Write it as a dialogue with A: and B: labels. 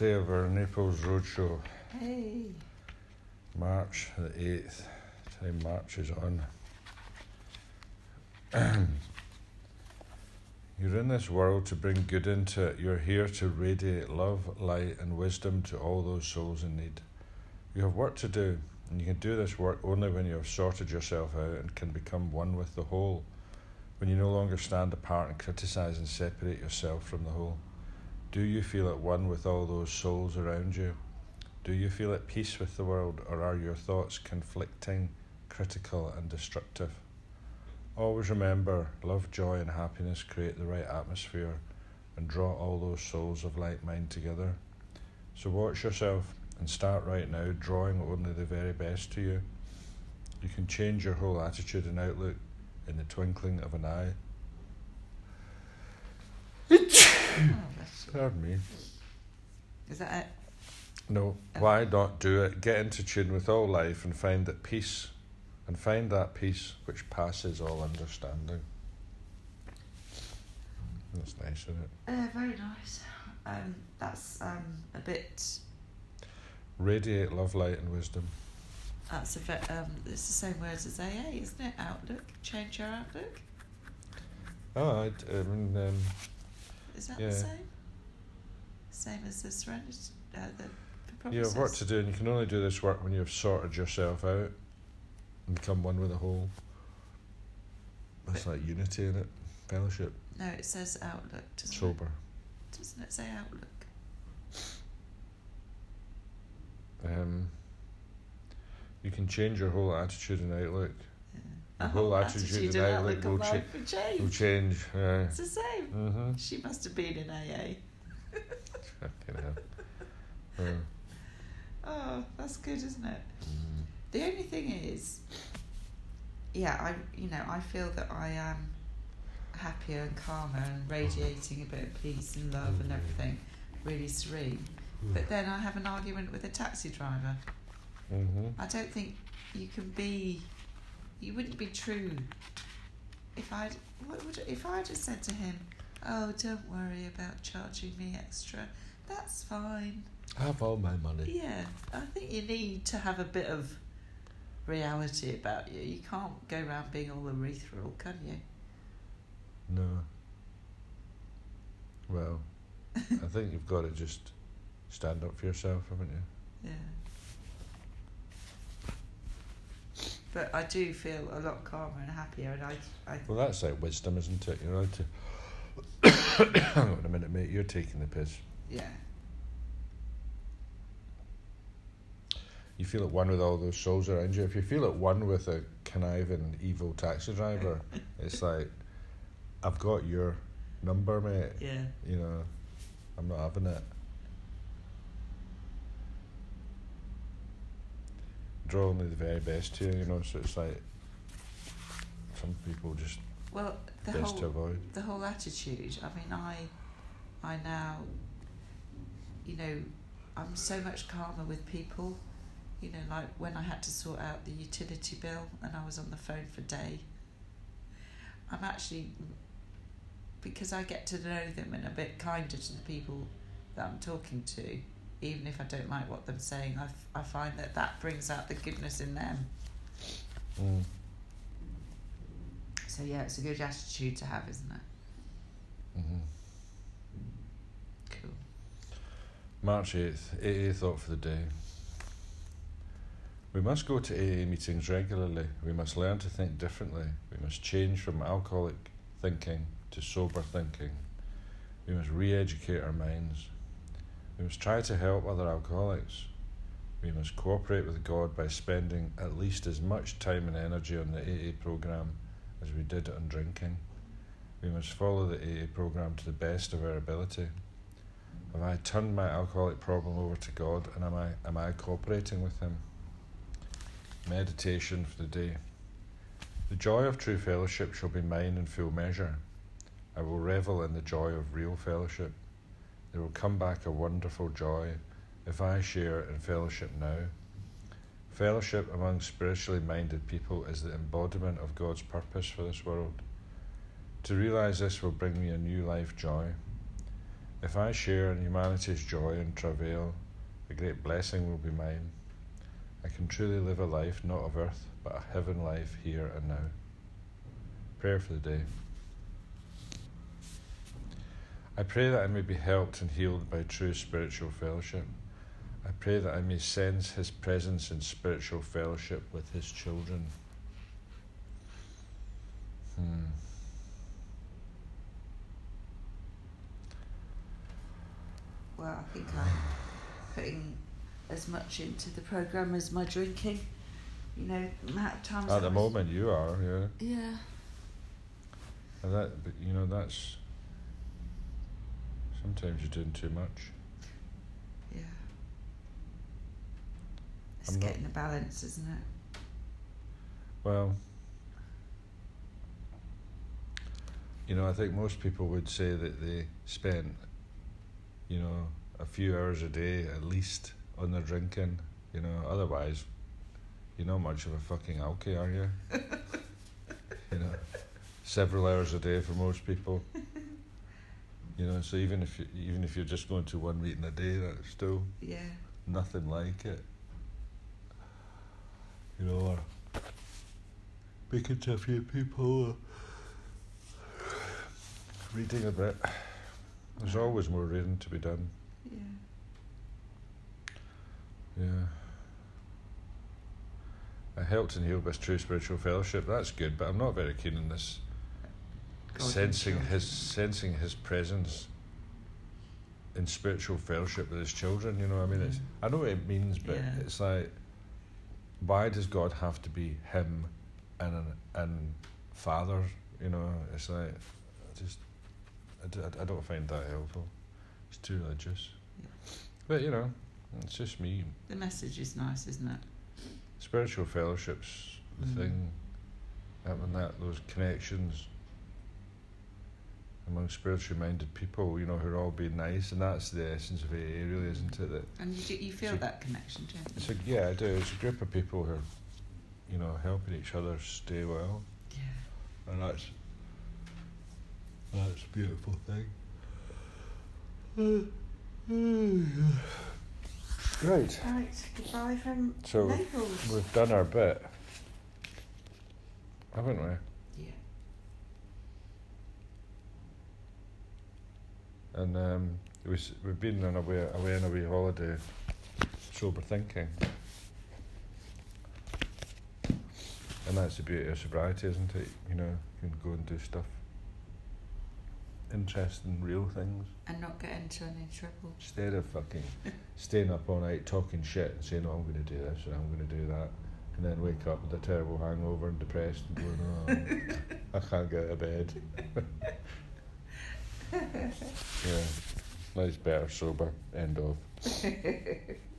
A: day of our Naples roadshow,
B: Hey.
A: March the 8th. Time marches on. You're in this world to bring good into it. You're here to radiate love, light, and wisdom to all those souls in need. You have work to do, and you can do this work only when you have sorted yourself out and can become one with the whole. When you no longer stand apart and criticize and separate yourself from the whole. Do you feel at one with all those souls around you? Do you feel at peace with the world, or are your thoughts conflicting, critical, and destructive? Always remember love, joy, and happiness create the right atmosphere and draw all those souls of like mind together. So watch yourself and start right now drawing only the very best to you. You can change your whole attitude and outlook in the twinkling of an eye.
B: Oh, bless you.
A: Pardon me.
B: Is that it?
A: No, why not do it? Get into tune with all life and find that peace, and find that peace which passes all understanding. That's nice, isn't it?
B: Uh, very nice. Um, that's um, a bit.
A: Radiate love, light, and wisdom.
B: That's a bit. Um, it's the same words as AA, isn't it? Outlook. Change your outlook.
A: Oh, I, I mean, um,
B: Is that
A: Yeah.
B: the same? Same as the serenity. Uh, the,
A: you have work to do, and you can only do this work when you've sorted yourself out and become one with the whole. That's like unity in it, fellowship,
B: No, it says outlook. Doesn't
A: sober.
B: It? Doesn't it say outlook?
A: Um, you can change your whole attitude and outlook. The whole attitude and outlook
B: of
A: will cha-
B: will change.
A: Will change. Yeah.
B: It's the same.
A: Mm-hmm.
B: She must have been in AA.
A: Fucking hell. Yeah.
B: Oh, that's good, isn't it?
A: Mm.
B: The only thing is, yeah, I you know I feel that I am happier and calmer and radiating a bit of peace and love and everything, really serene. But then I have an argument with a taxi driver.
A: Mm-hmm.
B: I don't think you can be, you wouldn't be true. If I'd what would if I'd have said to him, "Oh, don't worry about charging me extra. That's fine."
A: I have all my money.
B: Yeah, I think you need to have a bit of reality about you. You can't go around being all urethral, can you?
A: No. Well, I think you've got to just stand up for yourself, haven't you?
B: Yeah. But I do feel a lot calmer and happier, and I, I
A: Well, that's like wisdom, isn't it? You're allowed to. Hang on a minute, mate. You're taking the piss.
B: yeah,
A: You feel at one with all those souls around you. If you feel at one with a conniving, evil taxi driver, it's like, I've got your number, mate.
B: yeah,
A: You know, I'm not having it. Draw only the very best you, you know, so it's like some people just
B: Well, the
A: best
B: whole
A: to avoid.
B: the whole attitude. I mean, I, I now, you know, I'm so much calmer with people. You know, like when I had to sort out the utility bill and I was on the phone for day. I'm actually, because I get to know them and a bit kinder to the people that I'm talking to, even if I don't like what they're saying. I, f- I find that that brings out the goodness in them.
A: Mm.
B: So yeah, it's a good attitude to have, isn't it?
A: hmm
B: Cool.
A: March 8th, AA thought for the day. We must go to AA meetings regularly. We must learn to think differently. We must change from alcoholic thinking to sober thinking. We must re educate our minds. We must try to help other alcoholics. We must cooperate with God by spending at least as much time and energy on the AA program as we did on drinking. We must follow the AA program to the best of our ability. Have I turned my alcoholic problem over to God and am I am I cooperating with him? Meditation for the day. The joy of true fellowship shall be mine in full measure. I will revel in the joy of real fellowship. There will come back a wonderful joy if I share in fellowship now. Fellowship among spiritually minded people is the embodiment of God's purpose for this world. To realize this will bring me a new life joy. If I share in humanity's joy and travail, a great blessing will be mine. I can truly live a life not of earth, but a heaven life here and now. Prayer for the day. I pray that I may be helped and healed by true spiritual fellowship. I pray that I may sense His presence in spiritual fellowship with His children. Hmm.
B: Well, I think I'm putting as much into the program as my drinking. You know, amount of times.
A: At the
B: was-
A: moment, you are, yeah.
B: Yeah.
A: And that, but you know, that's. Sometimes you're doing too much.
B: Yeah. It's
A: I'm not-
B: getting a balance, isn't it?
A: Well, you know, I think most people would say that they spent, you know, a few hours a day at least on their drinking. You know, otherwise, you're not much of a fucking alky, are you? you know, several hours a day for most people. You know, so even if you, even if you're just going to one meeting a day, that's still
B: Yeah.
A: nothing like it. You know, or speaking to a few people, or reading a bit. There's always more reading to be done.
B: Yeah.
A: Yeah. I helped and healed by true spiritual fellowship. That's good, but I'm not very keen on this sensing his sensing his presence in spiritual fellowship with his children. You know, I mean, it's
B: Mm.
A: I know what it means, but
B: Yeah.
A: it's like, why does God have to be him and and father? You know, it's like, I just, I, I don't find that helpful. It's too religious.
B: Yeah.
A: But you know, it's just me.
B: The message is nice, isn't it?
A: Spiritual fellowships, the
B: Mm.
A: thing, having that those connections among spiritually minded people, you know, who are all being nice, and that's the essence of AA, really, isn't it? That
B: And you, do, you feel
A: So-
B: that connection, don't you?
A: it's a yeah, I do. It's a group of people who are, you know, helping each other stay well,
B: Yeah.
A: and that's that's a beautiful thing. Great.
B: Right, goodbye from
A: So,
B: Naples.
A: we've done our bit, haven't we? And um, we we've been on a way, away on a wee holiday, sober thinking. And that's the beauty of sobriety, isn't it? You know, you can go and do stuff, interesting, real things,
B: And not get into any trouble.
A: instead of fucking staying up all night talking shit and saying, "Oh, I'm going to do this and I'm going to do that," and then wake up with a terrible hangover and depressed and going, "Oh, I can't get out of bed." yeah, nice, better, sober. End of.